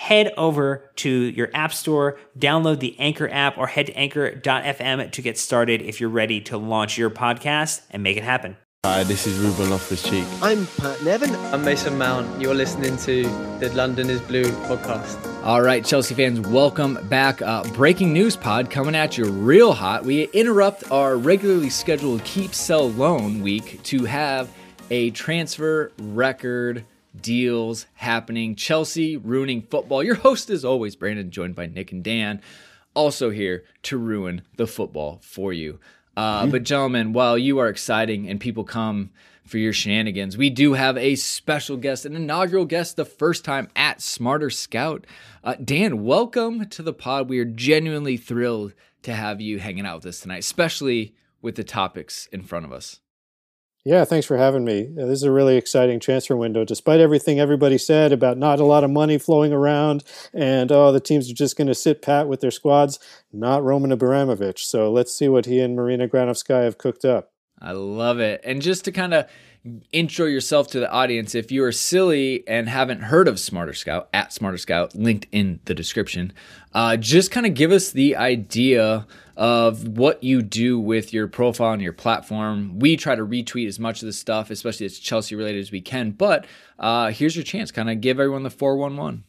Head over to your app store, download the Anchor app, or head to anchor.fm to get started if you're ready to launch your podcast and make it happen. Hi, this is Ruben Loftus Cheek. I'm Pat Nevin. I'm Mason Mount. You're listening to the London is Blue podcast. All right, Chelsea fans, welcome back. Uh, breaking news pod coming at you real hot. We interrupt our regularly scheduled keep, sell, loan week to have a transfer record deals happening. Chelsea ruining football. Your host is always Brandon, joined by Nick and Dan, also here to ruin the football for you. Uh, but gentlemen, while you are exciting and people come for your shenanigans, we do have a special guest, an inaugural guest, the first time at Smarter Scout. Uh, Dan, welcome to the pod. We are genuinely thrilled to have you hanging out with us tonight, especially with the topics in front of us. Yeah, thanks for having me. This is a really exciting transfer window. Despite everything everybody said about not a lot of money flowing around and oh, the teams are just going to sit pat with their squads, not Roman Abramovich. So let's see what he and Marina Granovskaya have cooked up. I love it. And just to kind of intro yourself to the audience, if you are silly and haven't heard of Smarter Scout, at Smarter Scout, linked in the description, uh, just kind of give us the idea of what you do with your profile and your platform. We try to retweet as much of the stuff, especially it's Chelsea related, as we can. But uh, here's your chance. Kind of give everyone the 411.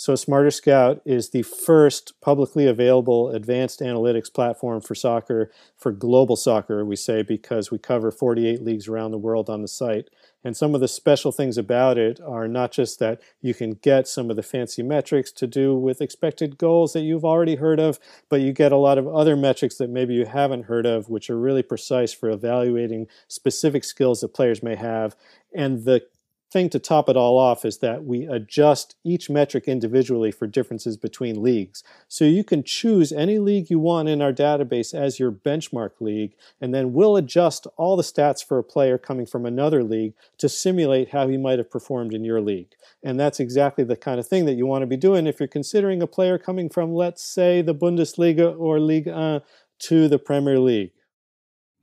So, Smarter Scout is the first publicly available advanced analytics platform for soccer, for global soccer, we say, because we cover 48 leagues around the world on the site. And some of the special things about it are not just that you can get some of the fancy metrics to do with expected goals that you've already heard of, but you get a lot of other metrics that maybe you haven't heard of, which are really precise for evaluating specific skills that players may have. And the thing to top it all off is that we adjust each metric individually for differences between leagues. So you can choose any league you want in our database as your benchmark league, and then we'll adjust all the stats for a player coming from another league to simulate how he might have performed in your league. And that's exactly the kind of thing that you want to be doing if you're considering a player coming from, let's say, the Bundesliga or Ligue 1 to the Premier League.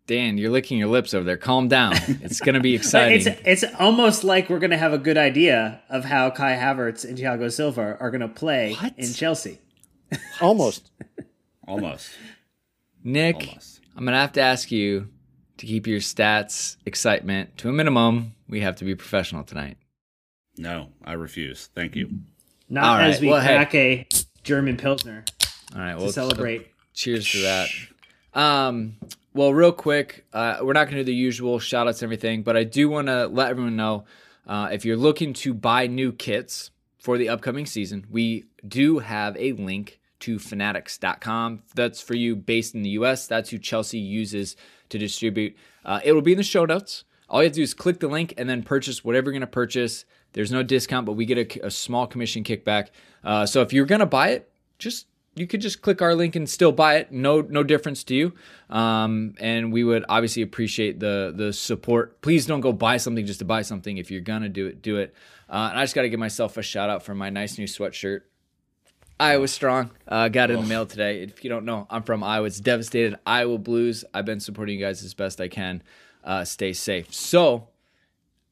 Dan, you're licking your lips over there. Calm down. It's going to be exciting. it's it's almost like we're going to have a good idea of how Kai Havertz and Thiago Silva are going to play What? in Chelsea. Almost. Almost. Nick, Almost. I'm going to have to ask you to keep your stats excitement to a minimum. We have to be professional tonight. No, I refuse. Thank you. Not All right, as we well, hey. crack a German Pilsner All right. to Well, celebrate. cheers to that. Um, well, real quick, uh, we're not going to do the usual shout outs and everything, but I do want to let everyone know uh, if you're looking to buy new kits for the upcoming season, we do have a link to fanatics.com. That's for you based in the US. That's who Chelsea uses to distribute. Uh, it will be in the show notes. All you have to do is click the link and then purchase whatever you're going to purchase. There's no discount, but we get a, a small commission kickback. Uh, so if you're going to buy it, just you could just click our link and still buy it. No, no difference to you. Um, and we would obviously appreciate the the support. Please don't go buy something just to buy something. If you're gonna do it, do it. Uh, and I just got to give myself a shout out for my nice new sweatshirt. Iowa strong. Uh, got it in the mail today. If you don't know, I'm from Iowa. It's devastated. Iowa Blues. I've been supporting you guys as best I can. Uh, stay safe. So,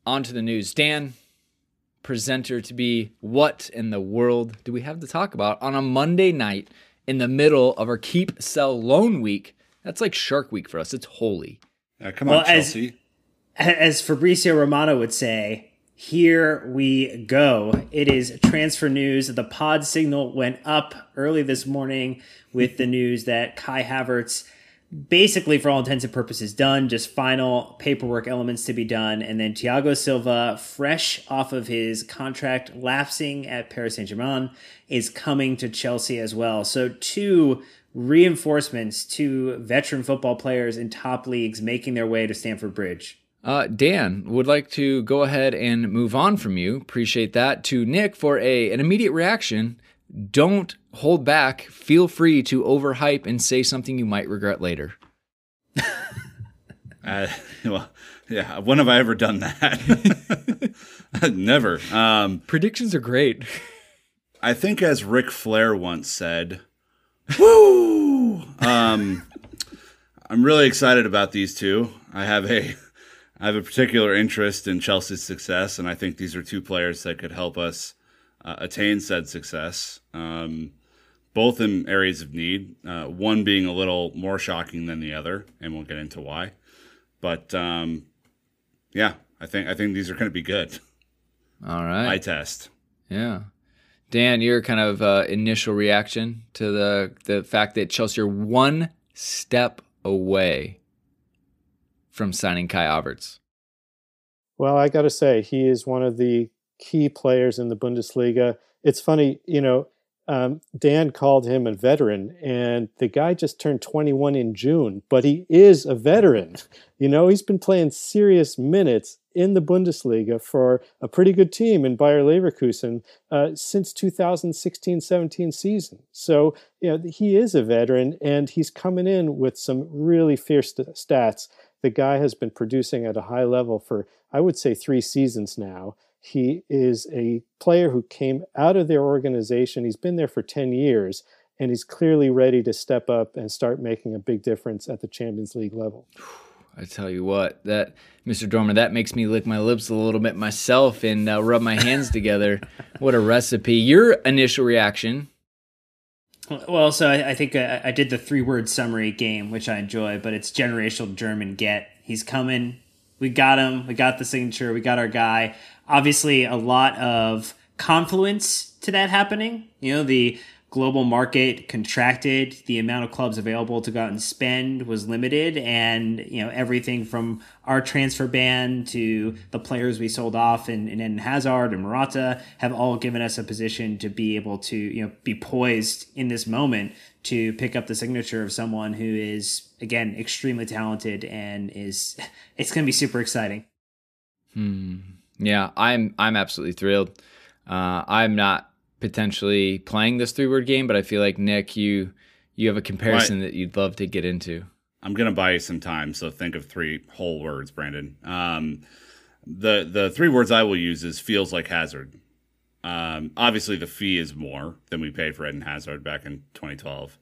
on to the news. Dan, presenter to be what in the world do we have to talk about on a Monday night in the middle of our keep sell loan week? That's like Shark Week for us. It's holy. Uh, come Well, on, as- Chelsea. As Fabrizio Romano would say, here we go. It is transfer news. The pod signal went up early this morning with the news that Kai Havertz, basically for all intents and purposes, done. Just final paperwork elements to be done. And then Thiago Silva, fresh off of his contract lapsing at Paris Saint Germain, is coming to Chelsea as well. So, two reinforcements to veteran football players in top leagues making their way to Stamford Bridge. Uh, Dan would like to go ahead and move on from you. Appreciate that. To Nick for a an immediate reaction. Don't hold back. Feel free to overhype and say something you might regret later. Uh, well, yeah. When have I ever done that? Never. Um, Predictions are great. I think, as Ric Flair once said, "Woo!" Um, I'm really excited about these two. I have a, I have a particular interest in Chelsea's success, and I think these are two players that could help us uh, attain said success. Um, both in areas of need. Uh, one being a little more shocking than the other, and we'll get into why. But um, yeah, I think I think these are going to be good. All right, I test. Yeah. Dan, your kind of uh, initial reaction to the the fact that Chelsea are one step away from signing Kai Havertz. Well, I got to say, he is one of the key players in the Bundesliga. It's funny, you know, um, Dan called him a veteran, and the guy just turned 21 in June, but he is a veteran. You know, he's been playing serious minutes in the Bundesliga for a pretty good team in Bayer Leverkusen uh, since 2016-17 season. So, you know, he is a veteran, and he's coming in with some really fierce st- stats the guy has been producing at a high level for i would say three seasons now he is a player who came out of their organization he's been there for 10 years and he's clearly ready to step up and start making a big difference at the champions league level I tell you what, that Mr. Dormer, that makes me lick my lips a little bit myself and uh, rub my hands together. What a recipe! Your initial reaction? Well, so I, I think I, I did the three word summary game, which I enjoy, but it's generational German get. He's coming. We got him. We got the signature. We got our guy. Obviously, a lot of confluence to that happening. You know, the global market contracted, the amount of clubs available to go out and spend was limited, and you know everything from our transfer ban to the players we sold off in, in Eden Hazard and Morata have all given us a position to be able to you know be poised in this moment to pick up the signature of someone who is again extremely talented and is it's going to be super exciting. Hmm. Yeah, I'm I'm absolutely thrilled. Uh, I'm not potentially playing this three word game, but I feel like Nick, you you have a comparison that you'd love to get into. I'm gonna buy you some time, so think of three whole words, Brandon. Um, the the three words I will use is feels like Hazard. Um, obviously, the fee is more than we paid for Eden Hazard back in 2012,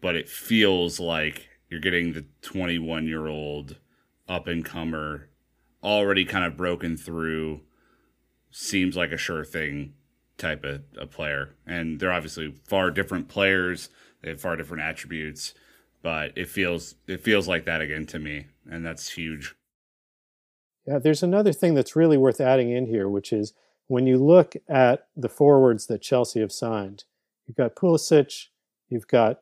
but it feels like you're getting the 21 year old up and comer, already kind of broken through. Seems like a sure thing type of, of player, and they're obviously far different players. They have far different attributes but it feels it feels like that again to me, and that's huge. Yeah, there's another thing that's really worth adding in here, which is when you look at the forwards that Chelsea have signed, you've got Pulisic, you've got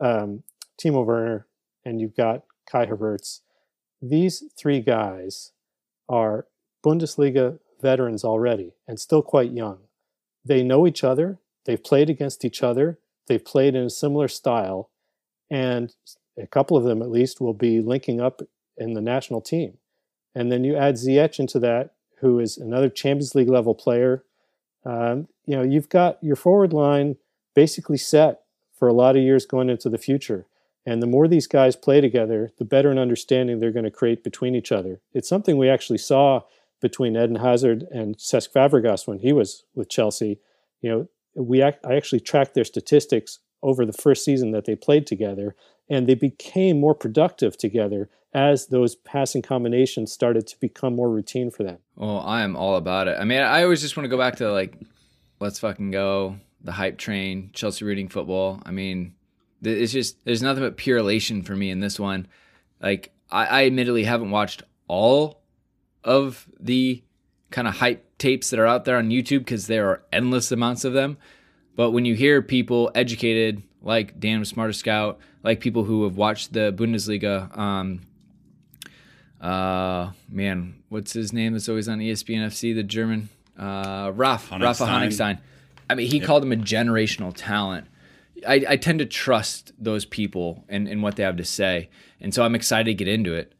um, Timo Werner, and you've got Kai Havertz. These three guys are Bundesliga veterans already and still quite young. They know each other. They've played against each other. They've played in a similar style, and a couple of them at least will be linking up in the national team. And then you add Ziyech into that, who is another Champions League level player. Um, you know, you've got your forward line basically set for a lot of years going into the future. And the more these guys play together, the better an understanding they're going to create between each other. It's something we actually saw between Eden Hazard and Cesc Fabregas when he was with Chelsea. You know, we I actually tracked their statistics over the first season that they played together, and they became more productive together as those passing combinations started to become more routine for them. Well, I am all about it. I mean, I always just want to go back to like, let's fucking go, the hype train, Chelsea reading football. I mean, it's just there's nothing but pure elation for me in this one. Like, I, I admittedly haven't watched all of the kind of hype tapes that are out there on YouTube because there are endless amounts of them. But when you hear people educated like Dan Smarter Scout, like people who have watched the Bundesliga, um, uh, man, what's his name that's always on ESPN FC, the German, uh, Raf, Rafa Honigstein. I mean, he yep. called him a generational talent. I, I tend to trust those people and, and what they have to say. And so I'm excited to get into it.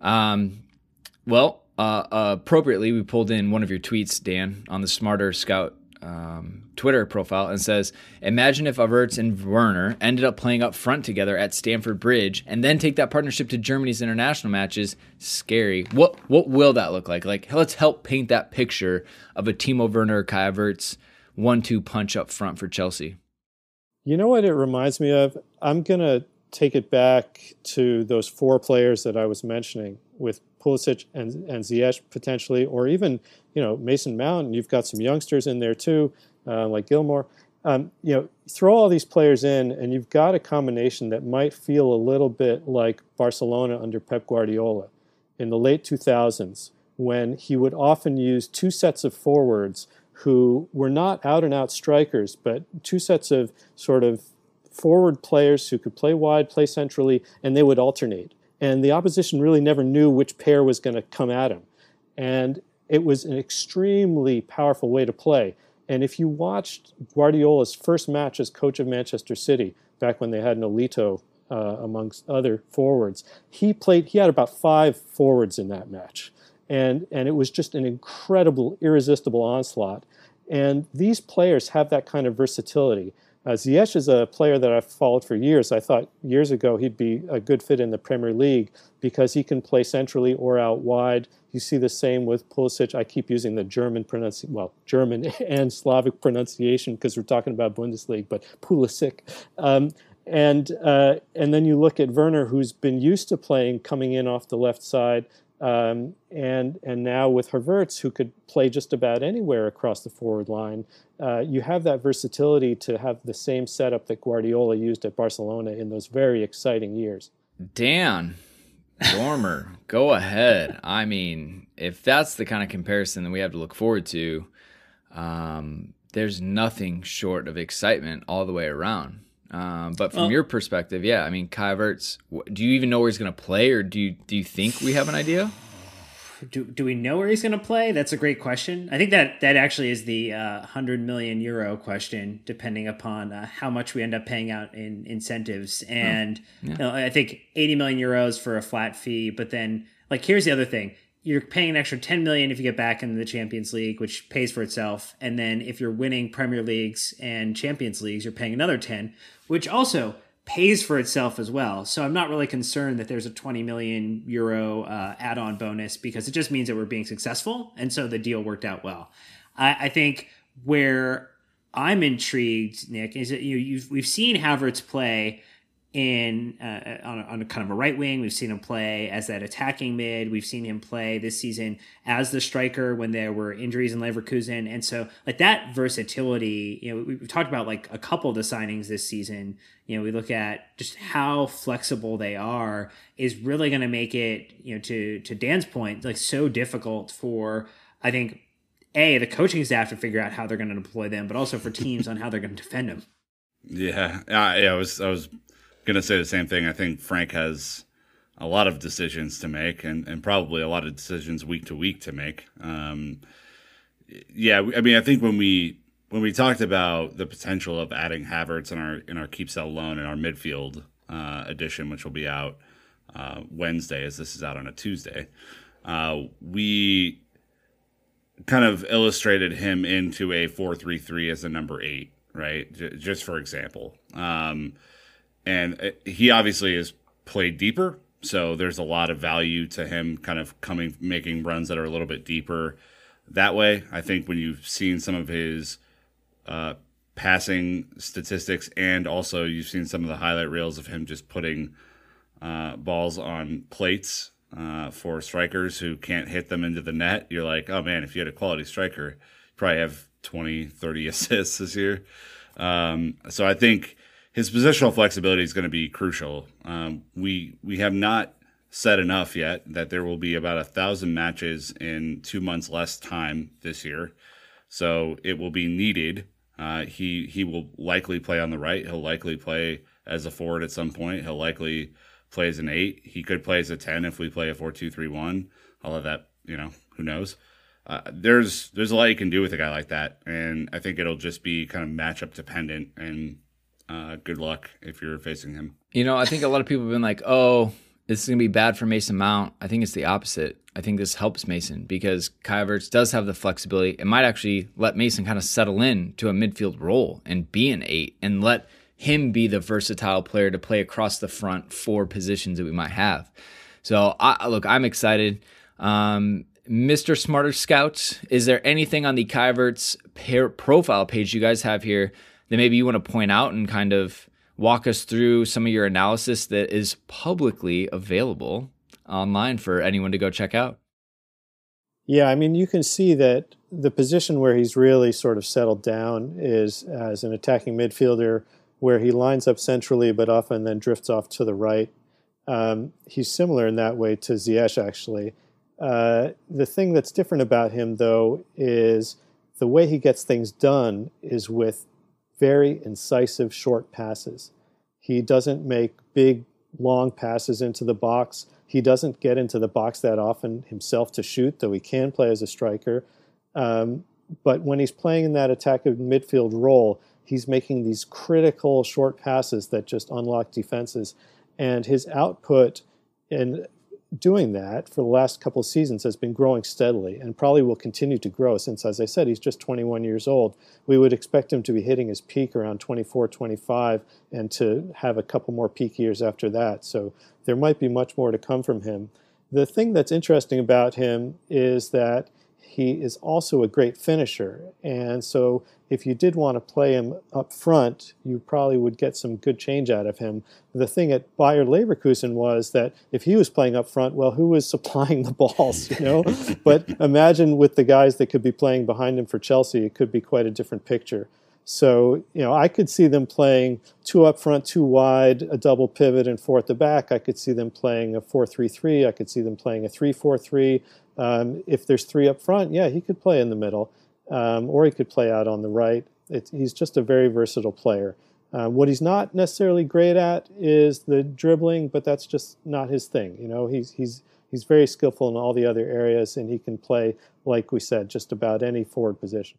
Um, well, uh, appropriately, we pulled in one of your tweets, Dan, on the Smarter Scout um, Twitter profile and says, Imagine if Havertz and Werner ended up playing up front together at Stamford Bridge and then take that partnership to Germany's international matches. Scary. What what will that look like? Like, let's help paint that picture of a Timo Werner, Kai Havertz one two punch up front for Chelsea. You know what it reminds me of? I'm going to take it back to those four players that I was mentioning with Pulisic and, and Ziyech potentially, or even you know Mason Mount. You've got some youngsters in there too, uh, like Gilmour. Um, you know, throw all these players in, and you've got a combination that might feel a little bit like Barcelona under Pep Guardiola in the late 2000s, when he would often use two sets of forwards who were not out and out strikers, but two sets of sort of forward players who could play wide, play centrally, and they would alternate and the opposition really never knew which pair was going to come at him. And it was an extremely powerful way to play. And if you watched Guardiola's first match as coach of Manchester City, back when they had Nolito uh, amongst other forwards, he played. He had about five forwards in that match, and and it was just an incredible, irresistible onslaught. And these players have that kind of versatility. Uh, Ziyech is a player that I've followed for years. I thought years ago he'd be a good fit in the Premier League because he can play centrally or out wide. You see the same with Pulisic. I keep using the German pronunciation, well, German and Slavic pronunciation because we're talking about Bundesliga, but Pulisic. Um, and uh, and then you look at Werner, who's been used to playing coming in off the left side, um, and and now with Havertz, who could play just about anywhere across the forward line, uh, you have that versatility to have the same setup that Guardiola used at Barcelona in those very exciting years. Dan Dormer, go ahead. I mean, if that's the kind of comparison that we have to look forward to, um, there's nothing short of excitement all the way around. Um, but from well, your perspective, yeah, I mean, Kai Havertz, do you even know where he's going to play, or do you do you think we have an idea? Do, do we know where he's going to play? That's a great question. I think that that actually is the uh, hundred million euro question, depending upon uh, how much we end up paying out in incentives. And yeah. you know, I think eighty million euros for a flat fee, but then like here's the other thing: you're paying an extra 10 million if you get back into the Champions League, which pays for itself. And then if you're winning Premier Leagues and Champions Leagues, you're paying another 10, which also pays for itself as well. So I'm not really concerned that there's a 20 million euro uh, add-on bonus because it just means that we're being successful, and so the deal worked out well. I, I think where I'm intrigued, Nick, is that you we've seen Havertz play in uh, on, a, on a kind of a right wing. We've seen him play as that attacking mid. We've seen him play this season as the striker when there were injuries in Leverkusen, and so like that versatility. You know, we've talked about like a couple of the signings this season. You know, we look at just how flexible they are is really going to make it. You know, to to Dan's point, like so difficult for I think a the coaching staff to figure out how they're going to deploy them, but also for teams on how they're going to defend them. Yeah, yeah, I was I was to say the same thing. I think Frank has a lot of decisions to make and, and probably a lot of decisions week to week to make. Um, yeah, I mean, I think when we when we talked about the potential of adding Havertz in our in our keep sell loan in our midfield uh, edition, which will be out uh, Wednesday, as this is out on a Tuesday, uh, we kind of illustrated him into a four three three as a number eight, right? J- just for example, um, and uh, he obviously has played deeper, so there's a lot of value to him kind of coming making runs that are a little bit deeper that way. I think when you've seen some of his uh, passing statistics, and also you've seen some of the highlight reels of him just putting uh, balls on plates uh, for strikers who can't hit them into the net. You're like, oh man, if you had a quality striker, you probably have 20, 30 assists this year. Um, so I think his positional flexibility is going to be crucial. Um, we we have not said enough yet that there will be about a thousand matches in two months less time this year. So it will be needed. Uh, he he will likely play on the right. He'll likely play as a forward at some point. He'll likely play as an eight. He could play as a ten if we play a four two three one. All of that, you know, who knows. Uh, there's there's a lot you can do with a guy like that, and I think it'll just be kind of matchup dependent. And uh, good luck if you're facing him. You know, I think a lot of people have been like, "Oh, this is going to be bad for Mason Mount. I think it's the opposite. I think this helps Mason because Kai Havertz does have the flexibility. It might actually let Mason kind of settle in to a midfield role and be an eight and let him be the versatile player to play across the front four positions that we might have. So, I, look, I'm excited. Um, Mr. Smarter Scouts, is there anything on the Kai Havertz profile page you guys have here that maybe you want to point out and kind of walk us through some of your analysis that is publicly available online for anyone to go check out. Yeah, I mean, you can see that the position where he's really sort of settled down is as an attacking midfielder, where he lines up centrally but often then drifts off to the right. Um, he's similar in that way to Ziyech, actually. Uh, the thing that's different about him, though, is the way he gets things done is with very incisive short passes. He doesn't make big, long passes into the box. He doesn't get into the box that often himself to shoot, though he can play as a striker. Um, but when he's playing in that attacking midfield role, he's making these critical short passes that just unlock defenses. And his output in doing that for the last couple of seasons has been growing steadily and probably will continue to grow since, as I said, he's just 21 years old. We would expect him to be hitting his peak around 24, 25 and to have a couple more peak years after that. So there might be much more to come from him. The thing that's interesting about him is that he is also a great finisher. And so if you did want to play him up front, you probably would get some good change out of him. The thing at Bayer Leverkusen was that if he was playing up front, well, who was supplying the balls, you know? but imagine with the guys that could be playing behind him for Chelsea, it could be quite a different picture. So, you know, I could see them playing two up front, two wide, a double pivot, and four at the back. I could see them playing a 4 3 3. I could see them playing a 3 4 3. Um, if there's three up front, yeah, he could play in the middle, um, or he could play out on the right. he's just a very versatile player. Uh, what he's not necessarily great at is the dribbling, but that's just not his thing. You know, he's he's he's very skillful in all the other areas, and he can play, like we said, just about any forward position.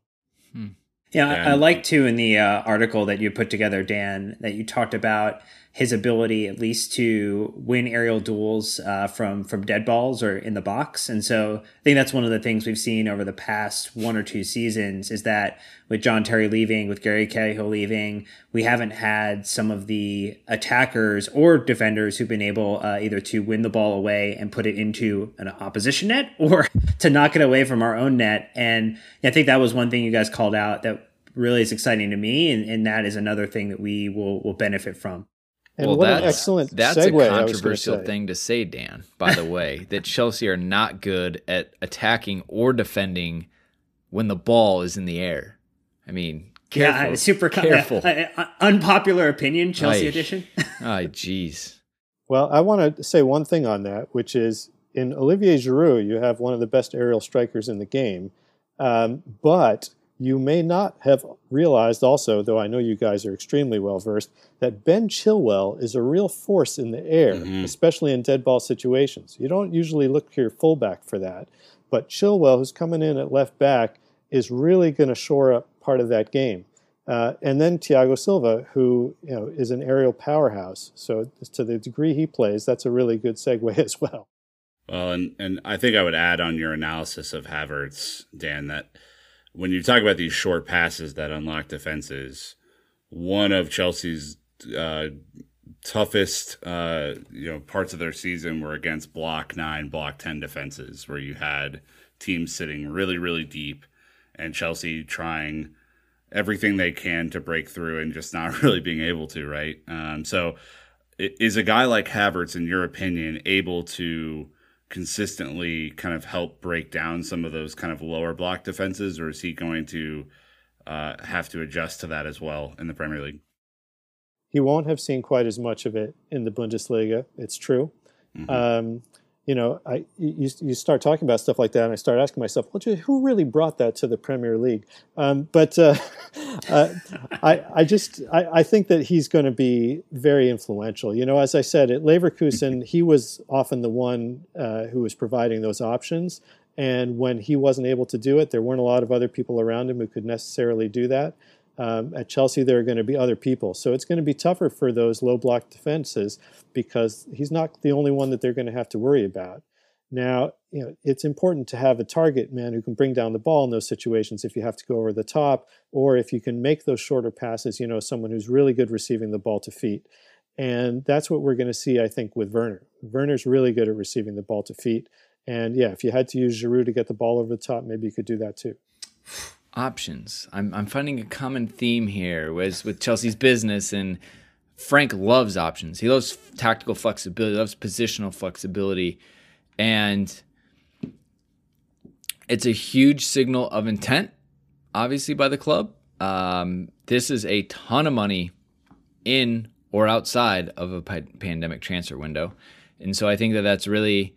Hmm. Yeah, I, I like too in the uh, article that you put together, Dan, that you talked about his ability at least to win aerial duels uh, from from dead balls or in the box. And so I think that's one of the things we've seen over the past one or two seasons is that with John Terry leaving, with Gary Cahill leaving, we haven't had some of the attackers or defenders who've been able uh, either to win the ball away and put it into an opposition net or to knock it away from our own net. And I think that was one thing you guys called out that really is exciting to me, and, and that is another thing that we will will benefit from. And well, what an excellent that's segue, a controversial thing to say, Dan. By the way, that Chelsea are not good at attacking or defending when the ball is in the air. I mean, careful, yeah, super careful. Uh, uh, unpopular opinion, Chelsea Aye. edition. Ay, jeez. Well, I want to say one thing on that, which is in Olivier Giroud, you have one of the best aerial strikers in the game, um, but you may not have realized also, though I know you guys are extremely well versed, that Ben Chilwell is a real force in the air, mm-hmm. especially in dead ball situations. You don't usually look to your fullback for that. But Chilwell, who's coming in at left back, is really going to shore up part of that game. Uh, and then Thiago Silva, who you know is an aerial powerhouse. So to the degree he plays, that's a really good segue as well. Well, and and I think I would add on your analysis of Havertz, Dan, that when you talk about these short passes that unlock defenses, one of Chelsea's uh, toughest uh, you know parts of their season were against block nine, block ten defenses, where you had teams sitting really, really deep, and Chelsea trying everything they can to break through and just not really being able to. Right. Um, so, is a guy like Havertz, in your opinion, able to consistently kind of help break down some of those kind of lower block defenses, or is he going to uh, have to adjust to that as well in the Premier League? He won't have seen quite as much of it in the Bundesliga. It's true. Mm-hmm. Um, you know, I you, you start talking about stuff like that, and I start asking myself, well, who really brought that to the Premier League? Um, but uh, uh, I, I just I, I think that he's going to be very influential. You know, as I said at Leverkusen, he was often the one uh, who was providing those options, and when he wasn't able to do it, there weren't a lot of other people around him who could necessarily do that. Um, at Chelsea, there are going to be other people. So it's going to be tougher for those low block defenses because he's not the only one that they're going to have to worry about. Now, you know, it's important to have a target man who can bring down the ball in those situations if you have to go over the top, or if you can make those shorter passes, you know, someone who's really good receiving the ball to feet. And that's what we're going to see, I think, with Werner. Werner's really good at receiving the ball to feet. And yeah, if you had to use Giroud to get the ball over the top, maybe you could do that too options. I'm I'm finding a common theme here with Chelsea's business and Frank loves options. He loves tactical flexibility, loves positional flexibility, and it's a huge signal of intent, obviously by the club. Um, this is a ton of money in or outside of a pandemic transfer window, and so I think that that's really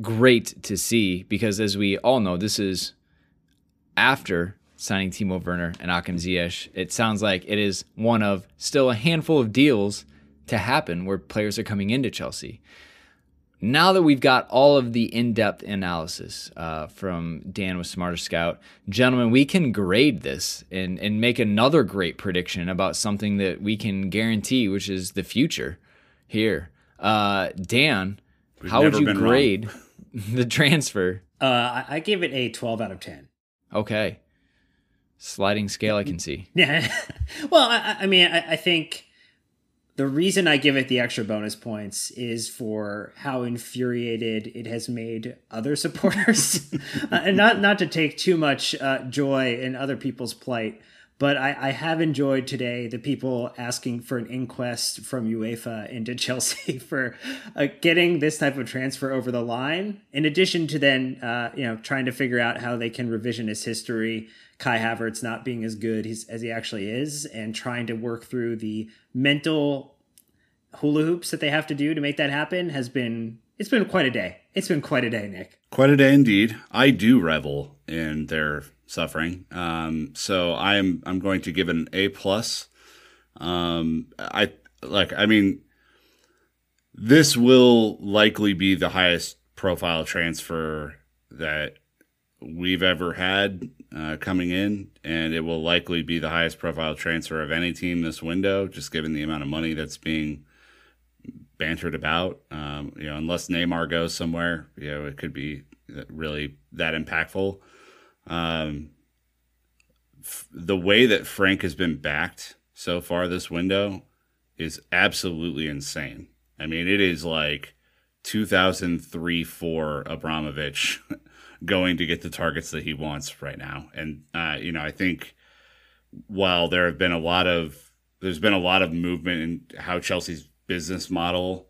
great to see because, as we all know, this is after signing Timo Werner and Hakim Ziyech. It sounds like it is one of still a handful of deals to happen where players are coming into Chelsea. Now that we've got all of the in depth analysis uh, from Dan with Smarter Scout, gentlemen, we can grade this and, and make another great prediction about something that we can guarantee, which is the future here. Uh, Dan, we've how would you grade the transfer? Uh, I gave it a 12 out of 10. Okay sliding scale I can see. Yeah. well, I, I mean, I, I, think the reason I give it the extra bonus points is for how infuriated it has made other supporters, uh, and not not to take too much uh, joy in other people's plight. But I, I, have enjoyed today the people asking for an inquest from UEFA into Chelsea for uh, getting this type of transfer over the line. In addition to then, uh, you know, trying to figure out how they can revisionist history Kai Havertz not being as good as he actually is and trying to work through the mental hula hoops that they have to do to make that happen has been it's been quite a day. It's been quite a day, Nick. Quite a day indeed. I do revel in their suffering. Um, so I'm I'm going to give an A plus. Um, I like. I mean, this will likely be the highest profile transfer that we've ever had uh, coming in, and it will likely be the highest profile transfer of any team this window, just given the amount of money that's being bantered about. Um, you know, unless Neymar goes somewhere, you know, it could be really that impactful. Um, f- the way that Frank has been backed so far this window is absolutely insane. I mean, it is like 2003 4 Abramovich going to get the targets that he wants right now. And uh, you know, I think while there have been a lot of there's been a lot of movement in how Chelsea's business model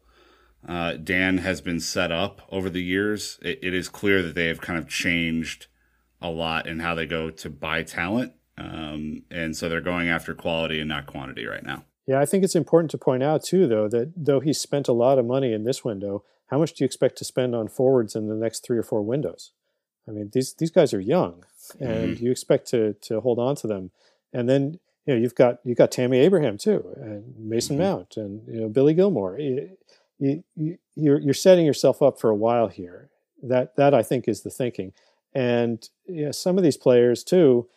uh, Dan has been set up over the years, it, it is clear that they have kind of changed a lot in how they go to buy talent. Um, and so they're going after quality and not quantity right now. Yeah, I think it's important to point out too, though, that though he spent a lot of money in this window, how much do you expect to spend on forwards in the next three or four windows? I mean, these these guys are young, and mm-hmm. you expect to to hold on to them, and then you know you've got you've got Tammy Abraham too, and Mason mm-hmm. Mount, and you know Billy Gilmour. You, you, you're you're setting yourself up for a while here. That that I think is the thinking, and know, some of these players too.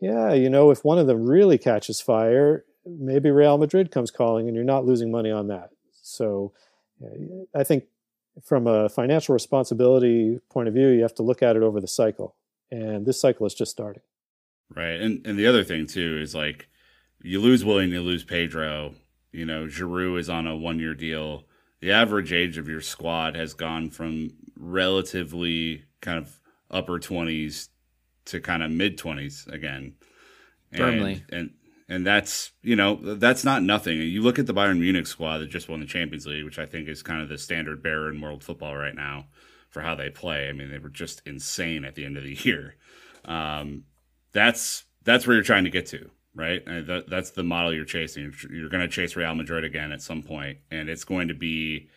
yeah, you know, if one of them really catches fire, maybe Real Madrid comes calling and you're not losing money on that. So I think from a financial responsibility point of view, you have to look at it over the cycle. And this cycle is just starting. Right. And and the other thing too is like you lose Willian, you lose Pedro. You know, Giroud is on a one year deal. The average age of your squad has gone from relatively kind of upper twenties to kind of mid twenties again. Firmly. And, and and that's you know that's not nothing. You look at the Bayern Munich squad that just won the Champions League, which I think is kind of the standard bearer in world football right now for how they play. I mean, they were just insane at the end of the year. Um, that's that's where you're trying to get to, right? That, that's the model you're chasing. You're going to chase Real Madrid again at some point, and it's going to be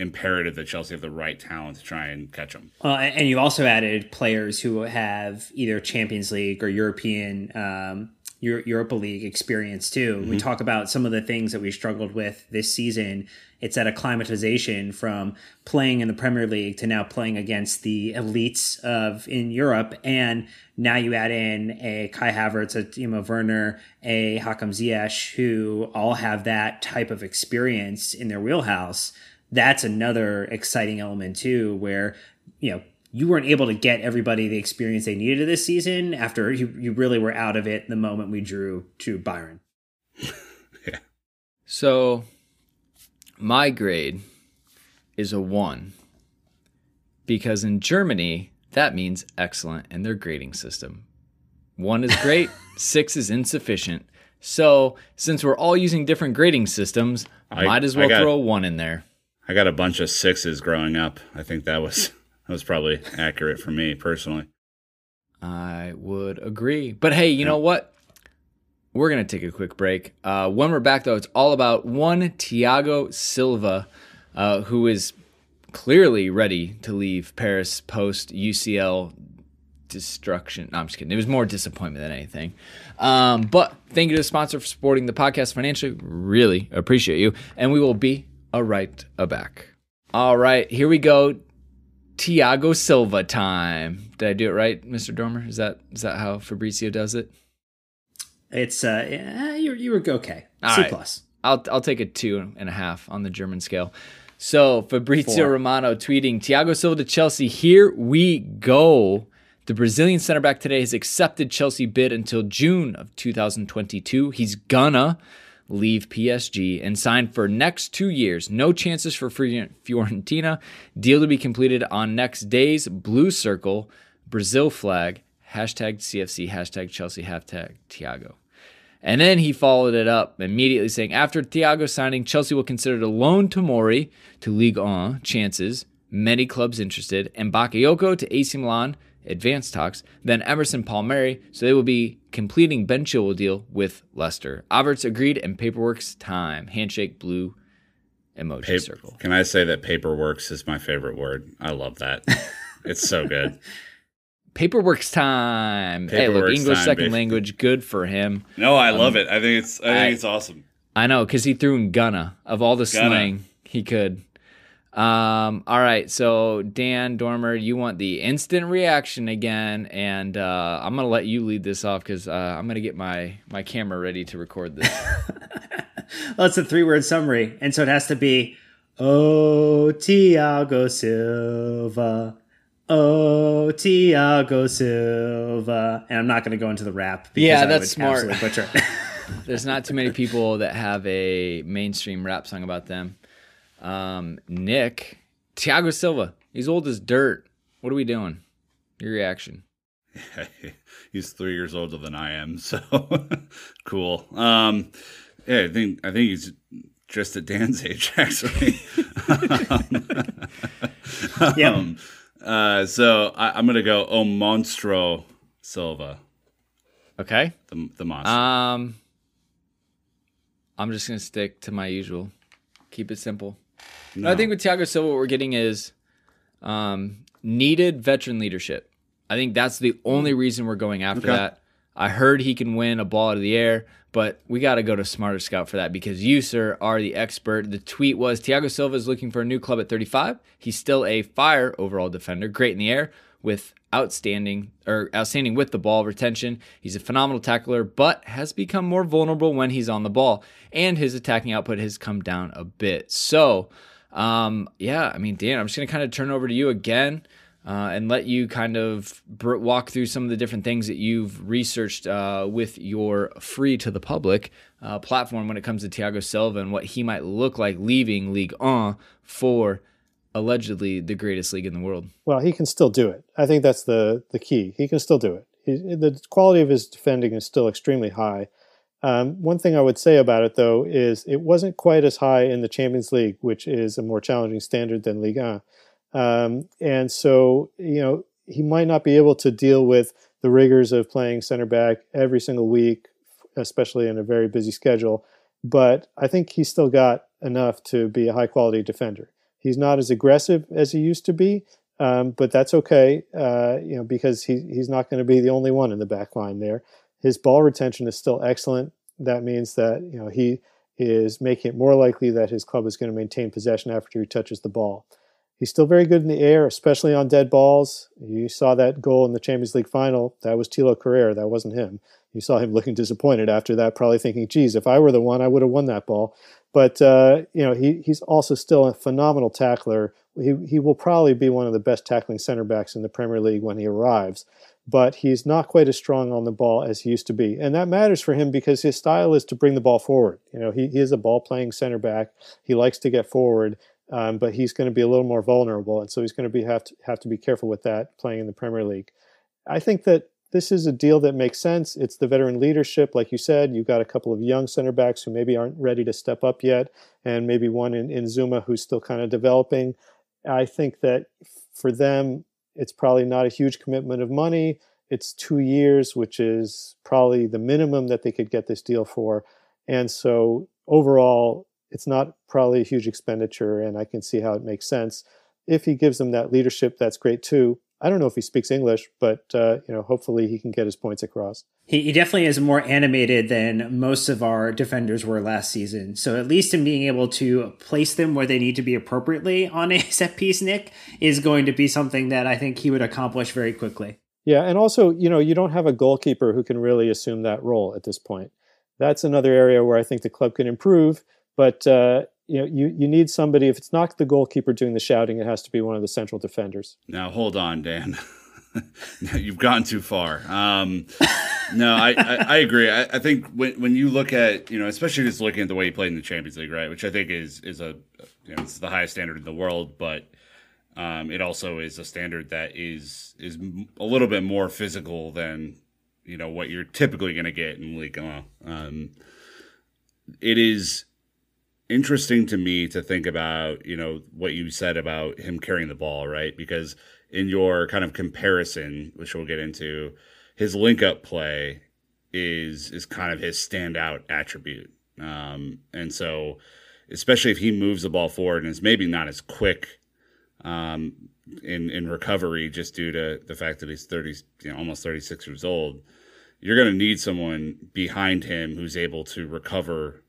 imperative that Chelsea have the right talent to try and catch them. Uh, and you've also added players who have either Champions League or European um, Europa League experience too. Mm-hmm. We talk about some of the things that we struggled with this season. It's that acclimatization from playing in the Premier League to now playing against the elites of in Europe, and now you add in a Kai Havertz, a Timo Werner, a Hakim Ziyech, who all have that type of experience in their wheelhouse. That's another exciting element too, where you know you weren't able to get everybody the experience they needed this season after you, you really were out of it the moment we drew to Bayern. yeah. So my grade is a one because in Germany, that means excellent in their grading system. One is great, six is insufficient. So since we're all using different grading systems, I might as well got, throw a one in there. I got a bunch of sixes growing up. I think that was that was probably accurate for me personally. I would agree. But hey, you yeah. know what? We're going to take a quick break. Uh, when we're back, though, it's all about one Thiago Silva, uh, who is clearly ready to leave Paris post UCL destruction. No, I'm just kidding. It was more disappointment than anything. Um, but thank you to the sponsor for supporting the podcast financially. Really appreciate you. And we will be a right a back. All right, here we go. Thiago Silva time. Did I do it right, Mr. Dormer? Is that is that how Fabrizio does it? It's uh, yeah, you you were okay. All C right. plus. I'll I'll take a two and a half on the German scale. So Fabrizio Four. Romano tweeting Thiago Silva to Chelsea. Here we go. The Brazilian center back today has accepted Chelsea bid until June of 2022. He's gonna leave PSG and sign for next two years. No chances for Fiorentina. Deal to be completed on next day's Blue Circle, Brazil flag, hashtag CFC, hashtag Chelsea, hashtag Thiago. And then he followed it up immediately saying, after Thiago signing, Chelsea will consider a loan to Tomori to Ligue 1 chances. Many clubs interested. And Bakayoko to AC Milan advanced talks, then Emerson Palmieri, so they will be completing Ben Chilwell deal with Leicester. Havertz agreed, and paperwork's time. Handshake, blue emoji pa- circle. Can I say that paperworks is my favorite word? I love that. it's so good. Paperwork's time. Paperwork's hey, look, English time, second baby. language, good for him. No, I um, love it. I think it's I think I, it's awesome. I know because he threw in Gunna of all the Gunna. slang he could. Um, all right, so Dan Dormer, you want the instant reaction again, and uh, I'm gonna let you lead this off because uh, I'm gonna get my my camera ready to record this. well, it's a three word summary, and so it has to be Oh Thiago Silva. Oh, Thiago Silva. And I'm not going to go into the rap. yeah, that's smart. There's not too many people that have a mainstream rap song about them. Um, Nick, Thiago Silva, he's old as dirt. What are we doing? Your reaction? he's three years older than I am, so cool. Um, yeah, I think I think he's just at Dan's age, actually. yeah. Um, uh, so I, am gonna go Oh Monstro Silva. Okay. The the monster. Um, I'm just gonna stick to my usual. Keep it simple. No. I think with Thiago Silva, what we're getting is um, needed veteran leadership. I think that's the only reason we're going after okay. that. I heard he can win a ball out of the air, but we got to go to Smarter Scout for that because you, sir, are the expert. The tweet was Thiago Silva is looking for a new club at 35. He's still a fire overall defender, great in the air, with outstanding or outstanding with the ball retention. He's a phenomenal tackler, but has become more vulnerable when he's on the ball, and his attacking output has come down a bit. So, um, yeah, I mean, Dan, I'm just gonna kind of turn over to you again. Uh, and let you kind of walk through some of the different things that you've researched uh, with your free to the public uh, platform when it comes to Thiago Silva and what he might look like leaving Ligue 1 for allegedly the greatest league in the world. Well, he can still do it. I think that's the the key. He can still do it. He, the quality of his defending is still extremely high. Um, one thing I would say about it, though, is it wasn't quite as high in the Champions League, which is a more challenging standard than Ligue 1. Um, and so, you know, he might not be able to deal with the rigors of playing center back every single week, especially in a very busy schedule. But I think he's still got enough to be a high quality defender. He's not as aggressive as he used to be, um, but that's okay, uh, you know, because he, he's not going to be the only one in the back line there. His ball retention is still excellent. That means that you know he is making it more likely that his club is going to maintain possession after he touches the ball. He's still very good in the air, especially on dead balls. You saw that goal in the Champions League final. That was Thilo Kehrer. That wasn't him. You saw him looking disappointed after that, probably thinking, geez, if I were the one, I would have won that ball. But uh, you know, he he's also still a phenomenal tackler. He he will probably be one of the best tackling center backs in the Premier League when he arrives. But he's not quite as strong on the ball as he used to be, and that matters for him because his style is to bring the ball forward. You know, he, he is a ball playing center back. He likes to get forward, um, but he's going to be a little more vulnerable, and so he's going to be have to have to be careful with that playing in the Premier League. I think that this is a deal that makes sense. It's the veteran leadership, like you said. You've got a couple of young center backs who maybe aren't ready to step up yet, and maybe one in, in Zouma who's still kind of developing. I think that for them, it's probably not a huge commitment of money. It's two years, which is probably the minimum that they could get this deal for. And so overall, it's not probably a huge expenditure, and I can see how it makes sense. If he gives them that leadership, that's great too. I don't know if he speaks English, but uh, you know, hopefully he can get his points across. He, he, definitely is more animated than most of our defenders were last season. So at least in being able to place them where they need to be appropriately on a set piece, Nick is going to be something that I think he would accomplish very quickly. Yeah, and also you know you don't have a goalkeeper who can really assume that role at this point. That's another area where I think the club can improve. But uh, you know, you, you need somebody. If it's not the goalkeeper doing the shouting, it has to be one of the central defenders. Now hold on, Dan. You've gone too far. Um, no, I, I, I agree. I, I, think when when you look at you know, especially just looking at the way he played in the Champions League, right, which I think is is a you know, it's the highest standard in the world, but um, it also is a standard that is is a little bit more physical than you know what you're typically going to get in League Um, it is interesting to me to think about, you know, what you said about him carrying the ball, right? Because in your kind of comparison, which we'll get into, his link up play is is kind of his standout attribute. Um, and so, especially if he moves the ball forward and is maybe not as quick um, in in recovery, just due to the fact that he's thirty, you know, almost thirty six years old, you're going to need someone behind him who's able to recover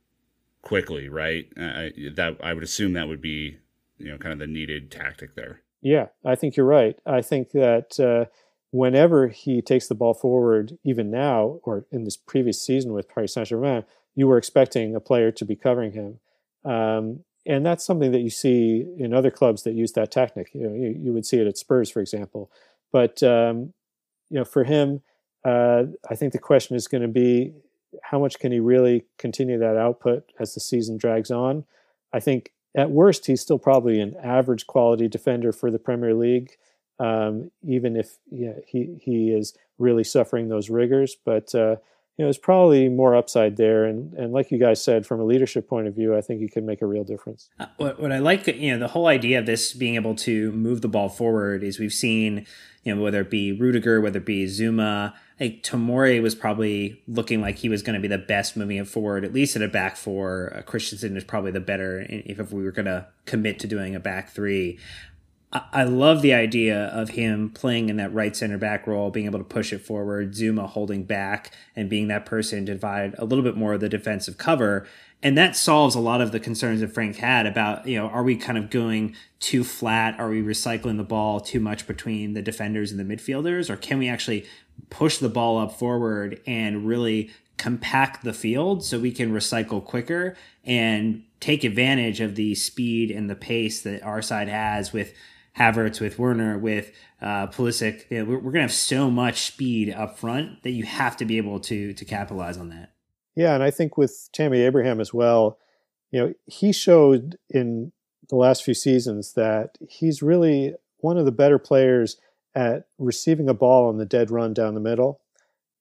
quickly, right? That I would assume that would be you know kind of the needed tactic there. Yeah, I think you're right. I think that uh, whenever he takes the ball forward, even now or in this previous season with Paris Saint Germain, you were expecting a player to be covering him. Um, and that's something that you see in other clubs that use that tactic. You know, you, you would see it at Spurs, for example. But um, you know, for him, uh, I think the question is going to be how much can he really continue that output as the season drags on? I think at worst he's still probably an average quality defender for the Premier League, um, even if yeah, he he is really suffering those rigors. But uh, you know, there's probably more upside there. And and like you guys said, from a leadership point of view, I think he could make a real difference. Uh, what what I like, you know, the whole idea of this being able to move the ball forward is we've seen, you know, whether it be Rudiger, whether it be Zouma like Tomori was probably looking like he was going to be the best moving it forward, at least at a back four. Uh, Christensen is probably the better if, if we were going to commit to doing a back three. I love the idea of him playing in that right center back role, being able to push it forward, Zouma holding back, and being that person to divide a little bit more of the defensive cover. And that solves a lot of the concerns that Frank had about, you know, are we kind of going too flat? Are we recycling the ball too much between the defenders and the midfielders? Or can we actually push the ball up forward and really compact the field so we can recycle quicker and take advantage of the speed and the pace that our side has with Havertz, with Werner, with uh, Pulisic. You know, we're, we're going to have so much speed up front that you have to be able to to capitalize on that. Yeah, and I think with Tammy Abraham as well, you know, he showed in the last few seasons that he's really one of the better players at receiving a ball on the dead run down the middle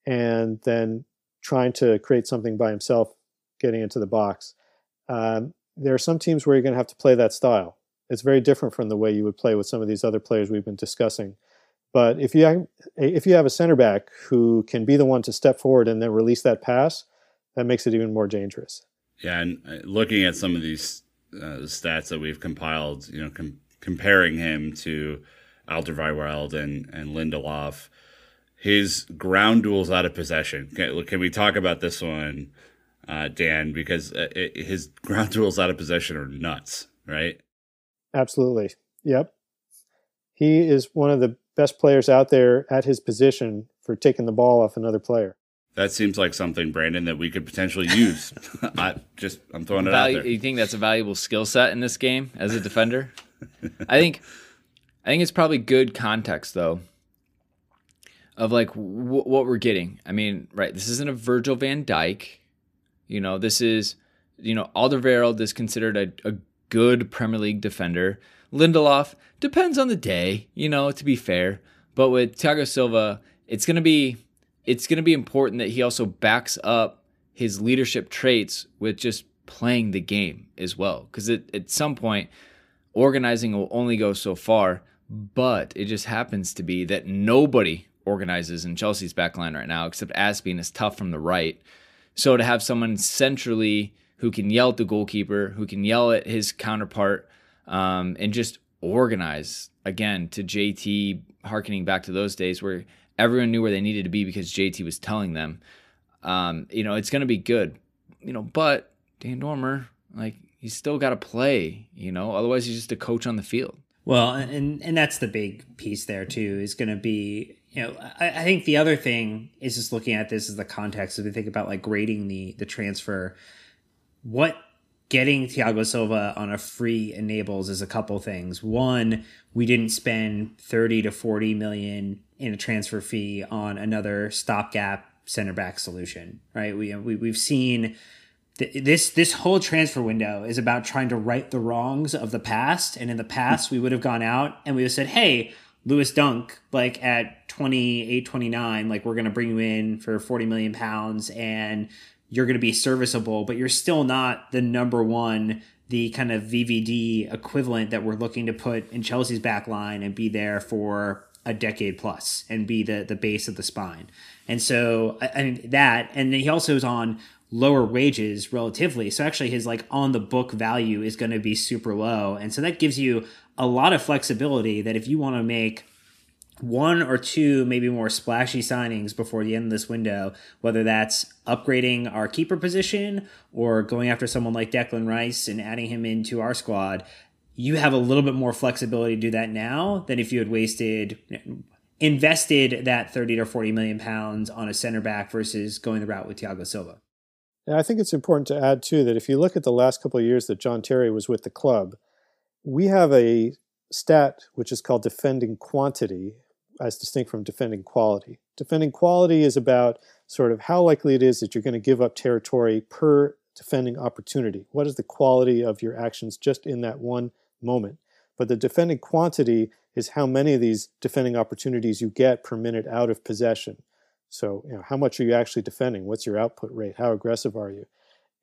and then trying to create something by himself getting into the box. Um, there are some teams where you're going to have to play that style it's very different from the way you would play with some of these other players we've been discussing. But if you have, if you have a center back who can be the one to step forward and then release that pass, that makes it even more dangerous. Yeah, and uh, looking at some of these uh, stats that we've compiled, you know, com- comparing him to Alderweireld and and Lindelof, his ground duels out of possession. Can, can we talk about this one, uh, Dan? Because uh, it, his ground duels out of possession are nuts, right? Absolutely. Yep. He is one of the best players out there at his position for taking the ball off another player. That seems like something, Brandon, that we could potentially use. I just I'm throwing it Value, out there. You think that's a valuable skill set in this game as a defender? I think I think it's probably good context though of like w- what we're getting. I mean, right, this isn't a Virgil van Dijk. You know, this is you know, Alderweireld is considered a, a good Premier League defender. Lindelof depends on the day, you know, to be fair. But with Thiago Silva, it's gonna be it's gonna be important that he also backs up his leadership traits with just playing the game as well. Because at some point, organizing will only go so far. But it just happens to be that nobody organizes in Chelsea's backline right now, except Azpi is tough from the right. So to have someone centrally who can yell at the goalkeeper, who can yell at his counterpart, um, and just organize again to JT, harkening back to those days where everyone knew where they needed to be because JT was telling them. Um, you know, it's going to be good, you know, but Dan Dormer, like, he's still got to play, you know, otherwise he's just a coach on the field. Well, and and that's the big piece there too is going to be you know I, I, think the other thing is just looking at this as the context as we think about like grading the the transfer what getting Thiago Silva on a free enables is a couple things. One, we didn't spend 30 to 40 million in a transfer fee on another stopgap center back solution, right? We, we we've seen this this whole transfer window is about trying to right the wrongs of the past and in the past we would have gone out and we would have said, "Hey, Lewis Dunk, like at 28, 29, like we're going to bring you in for 40 million pounds and you're going to be serviceable, but you're still not the number one, the kind of VVD equivalent that we're looking to put in Chelsea's back line and be there for a decade plus and be the the base of the spine. And so I, mean that, and he also is on lower wages relatively. So actually his like on the book value is going to be super low. And so that gives you a lot of flexibility that if you want to make one or two maybe more splashy signings before the end of this window, whether that's upgrading our keeper position or going after someone like Declan Rice and adding him into our squad, you have a little bit more flexibility to do that now than if you had wasted invested that 30 to 40 million pounds on a center back versus going the route with Thiago Silva. And I think it's important to add too that if you look at the last couple of years that John Terry was with the club, we have a stat which is called defending quantity as distinct from defending quality. Defending quality is about sort of how likely it is that you're going to give up territory per defending opportunity. What is the quality of your actions just in that one moment? But the defending quantity is how many of these defending opportunities you get per minute out of possession. So, you know, how much are you actually defending? What's your output rate? How aggressive are you?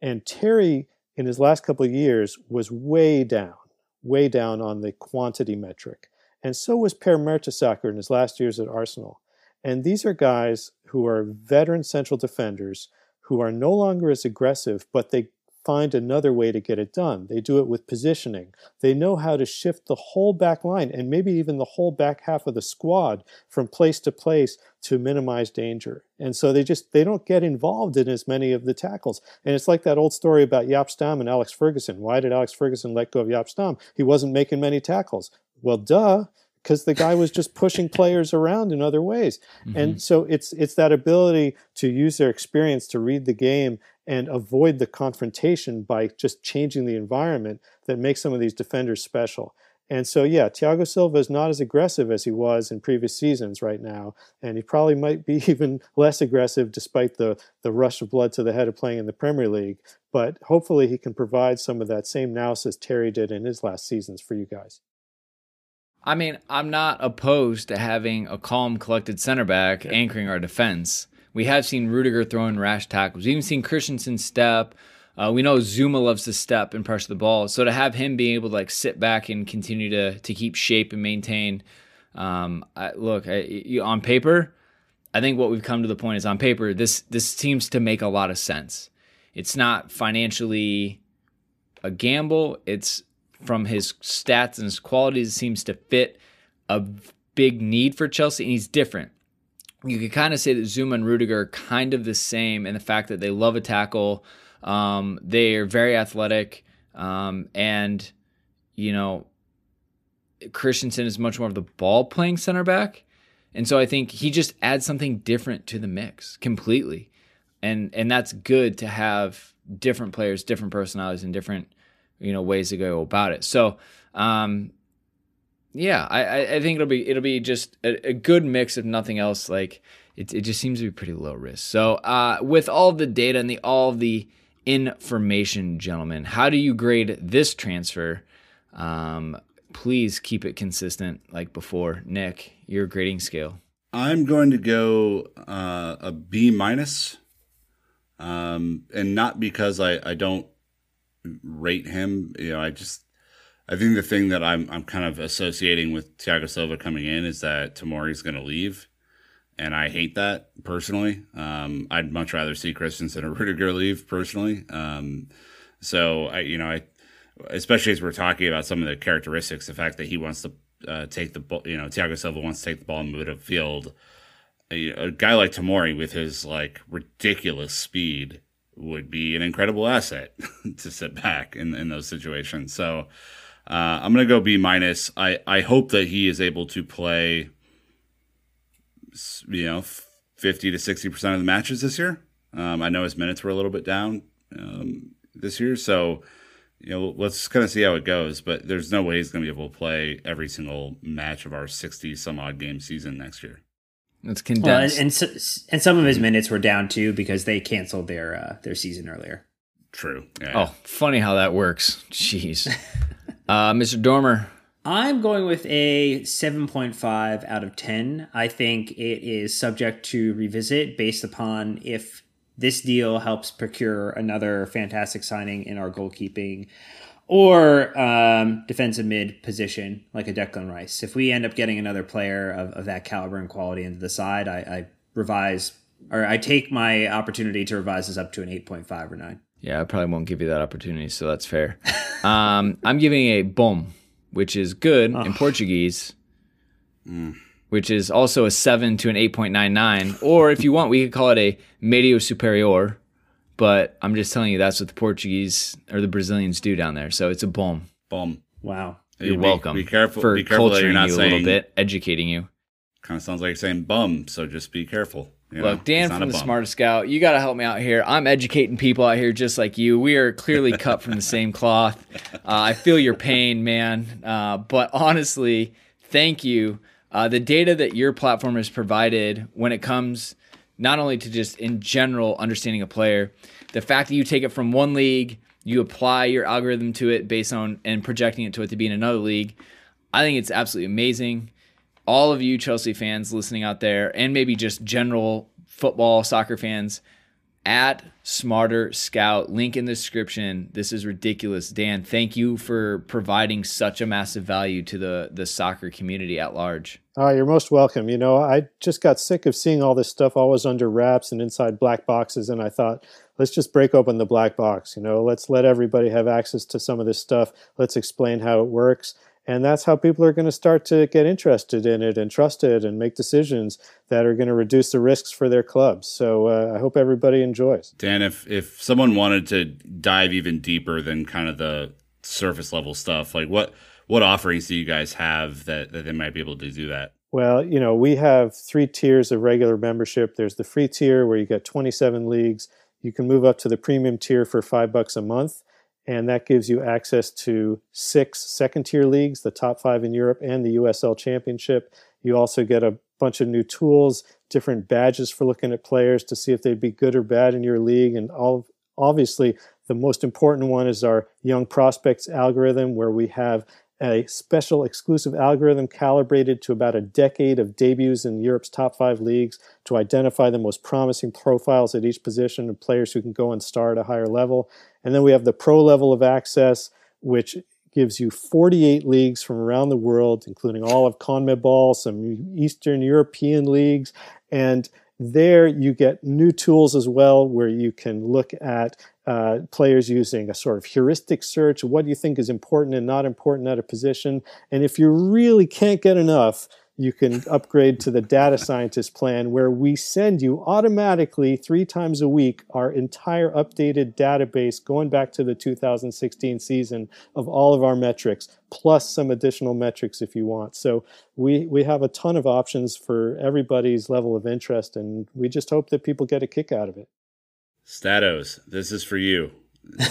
And Terry, in his last couple of years, was way down, way down on the quantity metric. And so was Per Mertesacker in his last years at Arsenal. And these are guys who are veteran central defenders who are no longer as aggressive, but they find another way to get it done. They do it with positioning. They know how to shift the whole back line and maybe even the whole back half of the squad from place to place to minimize danger. And so they just they don't get involved in as many of the tackles. And it's like that old story about Jaap Stam and Alex Ferguson. Why did Alex Ferguson let go of Jaap Stam? He wasn't making many tackles. Well, duh because the guy was just pushing players around in other ways. Mm-hmm. And so it's it's that ability to use their experience to read the game and avoid the confrontation by just changing the environment that makes some of these defenders special. And so, yeah, Thiago Silva is not as aggressive as he was in previous seasons right now, and he probably might be even less aggressive despite the the rush of blood to the head of playing in the Premier League. But hopefully, he can provide some of that same nous as Terry did in his last seasons for you guys. I mean, I'm not opposed to having a calm, collected center back yeah. anchoring our defense. We have seen Rudiger throwing rash tackles. We've even seen Christensen step. Uh, we know Zouma loves to step and pressure the ball. So to have him being able to like sit back and continue to to keep shape and maintain, um, I, look I, you, on paper, I think what we've come to the point is on paper this this seems to make a lot of sense. It's not financially a gamble. It's from his stats and his qualities seems to fit a big need for Chelsea, and he's different. You could kind of say that Zouma and Rudiger are kind of the same in the fact that they love a tackle. Um, they are very athletic, um, and you know, Christensen is much more of the ball playing center back, and so I think he just adds something different to the mix completely, and and that's good to have different players, different personalities, and different you know ways to go about it. So um, yeah, I, I think it'll be it'll be just a, a good mix of nothing else. Like it, it just seems to be pretty low risk. So uh, with all the data and the all the information, gentlemen, how do you grade this transfer? Um, please keep it consistent like before. Nick, your grading scale. I'm going to go uh, a B minus, um, and not because I, I don't rate him. You know, I just I think the thing that I'm I'm kind of associating with Thiago Silva coming in is that Tomori's going to leave, and I hate that personally. Um, I'd much rather see Christensen or Rudiger leave personally. Um, so I, you know, I especially as we're talking about some of the characteristics, the fact that he wants to uh, take the ball, you know, Thiago Silva wants to take the ball and move it upfield. A, a guy like Tomori with his like ridiculous speed would be an incredible asset to sit back in, in those situations. So uh, I'm going to go B minus. I, I hope that he is able to play, you know, 50 to 60% of the matches this year. Um, I know his minutes were a little bit down um, this year. So, you know, let's kind of see how it goes. But there's no way he's going to be able to play every single match of our 60 some odd game season next year. It's condensed. Well, and, and, and some of his minutes were down too because they canceled their uh, their season earlier. True. Yeah. Oh, funny how that works. Jeez. uh, Mr. Dormer. I'm going with a 7.5 out of 10. I think it is subject to revisit based upon if this deal helps procure another fantastic signing in our goalkeeping or um, defensive mid position like a Declan Rice. If we end up getting another player of, of that caliber and quality into the side, I, I revise or I take my opportunity to revise this up to an 8.5 or 9. Yeah, I probably won't give you that opportunity, so that's fair. um, I'm giving a bom, which is good oh. in Portuguese, mm. which is also a 7 to an 8.99. Or if you want, we could call it a medio superior, but I'm just telling you that's what the Portuguese or the Brazilians do down there. So it's a boom. Boom. Wow. You're be, welcome. Be careful. For be careful culturing you a little bit, educating you. Kind of sounds like you're saying bum. So just be careful. You Look, know, Dan from the bum. Smarter Scout, you got to help me out here. I'm educating people out here just like you. We are clearly cut from the same cloth. Uh, I feel your pain, man. Uh, but honestly, thank you. Uh, the data that your platform has provided when it comes not only to just in general understanding a player, the fact that you take it from one league, you apply your algorithm to it based on and projecting it to it to be in another league, I think it's absolutely amazing. All of you Chelsea fans listening out there, and maybe just general football, soccer fans, at Smarter Scout. Link in the description. This is ridiculous. Dan, thank you for providing such a massive value to the, the soccer community at large. Oh, you're most welcome. You know, I just got sick of seeing all this stuff always under wraps and inside black boxes, and I thought, let's just break open the black box. You know, let's let everybody have access to some of this stuff. Let's explain how it works. And that's how people are going to start to get interested in it and trust it and make decisions that are going to reduce the risks for their clubs. So uh, I hope everybody enjoys. Dan, if if someone wanted to dive even deeper than kind of the surface level stuff, like what what offerings do you guys have that, that they might be able to do that? Well, you know, we have three tiers of regular membership. There's the free tier where you get 27 leagues. You can move up to the premium tier for five bucks a month and that gives you access to six second tier leagues, the top five in Europe, and the USL Championship. You also get a bunch of new tools, different badges for looking at players to see if they'd be good or bad in your league, and all obviously the most important one is our young prospects algorithm, where we have a special exclusive algorithm calibrated to about a decade of debuts in Europe's top five leagues to identify the most promising profiles at each position and players who can go and star at a higher level. And then we have the pro level of access, which gives you 48 leagues from around the world, including all of CONMEBOL, some Eastern European leagues, and there you get new tools as well where you can look at uh, players using a sort of heuristic search. What do you think is important and not important at a position? And if you really can't get enough, you can upgrade to the data scientist plan where we send you automatically three times a week our entire updated database going back to the 2016 season of all of our metrics plus some additional metrics if you want so we we have a ton of options for everybody's level of interest and we just hope that people get a kick out of it statos this is for you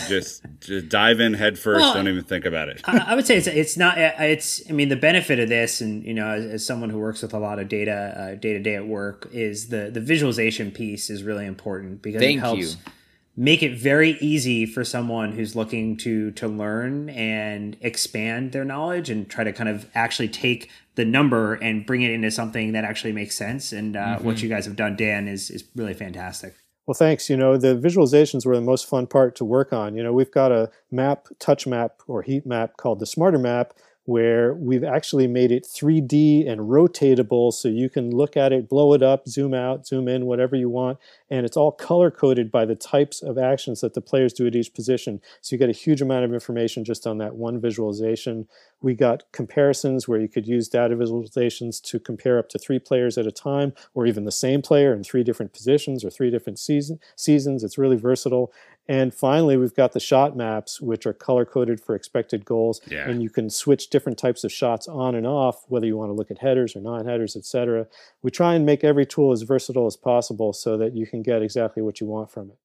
just just dive in head first. Well, Don't even think about it. I, I, would say it's it's not it's. I mean, the benefit of this, and you know, as, as someone who works with a lot of data day to day at work, is the the visualization piece is really important because Thank it helps. You. Make it very easy for someone who's looking to to learn and expand their knowledge and try to kind of actually take the number and bring it into something that actually makes sense. And uh, mm-hmm. what you guys have done, Dan, is is really fantastic. Well, thanks. You know, the visualizations were the most fun part to work on. You know, we've got a map, touch map, or heat map called the Smarter Map, where we've actually made it 3D and rotatable so you can look at it, blow it up, zoom out, zoom in, whatever you want. And it's all color coded by the types of actions that the players do at each position. So you get a huge amount of information just on that one visualization. We got comparisons where you could use data visualizations to compare up to three players at a time or even the same player in three different positions or three different season, seasons. It's really versatile. And finally, we've got the shot maps, which are color coded for expected goals. Yeah. And you can switch different types of shots on and off, whether you want to look at headers or non headers, etc. We try and make every tool as versatile as possible so that you can get exactly what you want from it.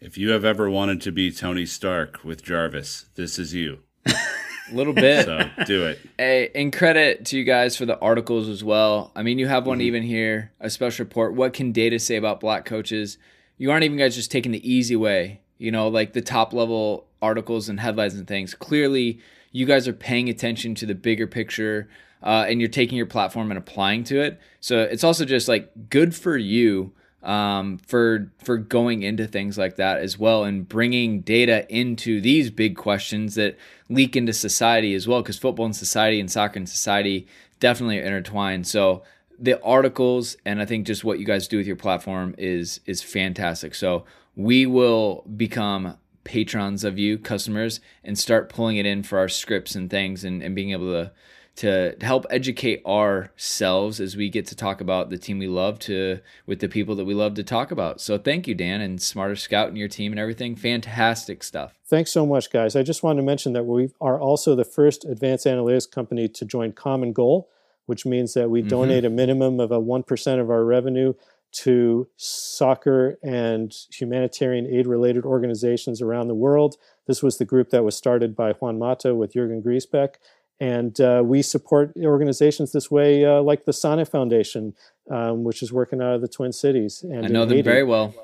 If you have ever wanted to be Tony Stark with Jarvis, this is you. A little bit. So do it. Hey, and credit to you guys for the articles as well. I mean, you have one mm-hmm. even here, a special report. What can data say about black coaches? You aren't even guys just taking the easy way you know, like the top level articles and headlines and things. Clearly, you guys are paying attention to the bigger picture uh, and you're taking your platform and applying to it. So it's also just like good for you um, for for going into things like that as well and bringing data into these big questions that leak into society as well because football and society and soccer and society definitely are intertwined. So the articles and I think just what you guys do with your platform is is fantastic. So we will become patrons of you, customers, and start pulling it in for our scripts and things and, and being able to to help educate ourselves as we get to talk about the team we love to with the people that we love to talk about. So thank you, Dan, and Smarter Scout and your team and everything. Fantastic stuff. Thanks so much, guys. I just wanted to mention that we are also the first advanced analytics company to join Common Goal, which means that we mm-hmm. donate a minimum of a 1% of our revenue to soccer and humanitarian aid related organizations around the world. This was the group that was started by Juan Mata with Jurgen Griesbeck. And uh, we support organizations this way, uh, like the Sana Foundation, um, which is working out of the Twin Cities. And I know them Haiti. very well.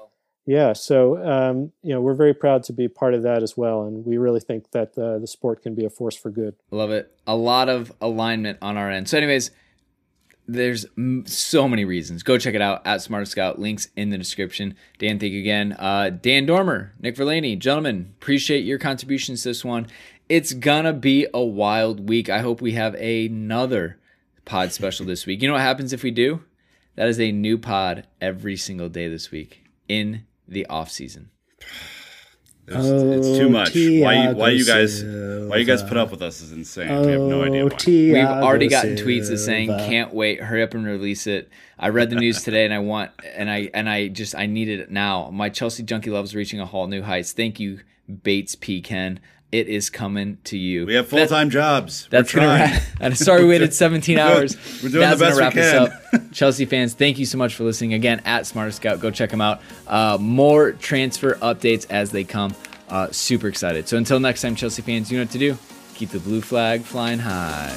Yeah, so um, you know we're very proud to be part of that as well, and we really think that uh, the sport can be a force for good. Love it. A lot of alignment on our end. So, anyways, there's so many reasons. Go check it out at Smarter Scout. Links in the description. Dan, thank you again. Uh, Dan Dormer, Nick Verlaney, gentlemen, appreciate your contributions to this one. It's gonna be a wild week. I hope we have another pod special this week. You know what happens if we do? That is a new pod every single day this week in the off season. It's, it's too Oh, much. Why you, why you guys why you guys put up with us is insane. we have no idea Oh, why. We've already gotten tweets that saying can't wait, hurry up and release it. I read the news today and I want and I and I just I needed it now. My Chelsea junkie loves reaching a whole new heights. Thank you, Bates P Ken. It is coming to you. We have full time jobs. That's We're gonna wrap. I'm sorry we waited 17 hours. We're doing That's the best gonna wrap we us can. up. Chelsea fans, thank you so much for listening again at Smarter Scout. Go check them out. Uh, more transfer updates as they come. Uh, super excited. So until next time, Chelsea fans, you know what to do. Keep the blue flag flying high.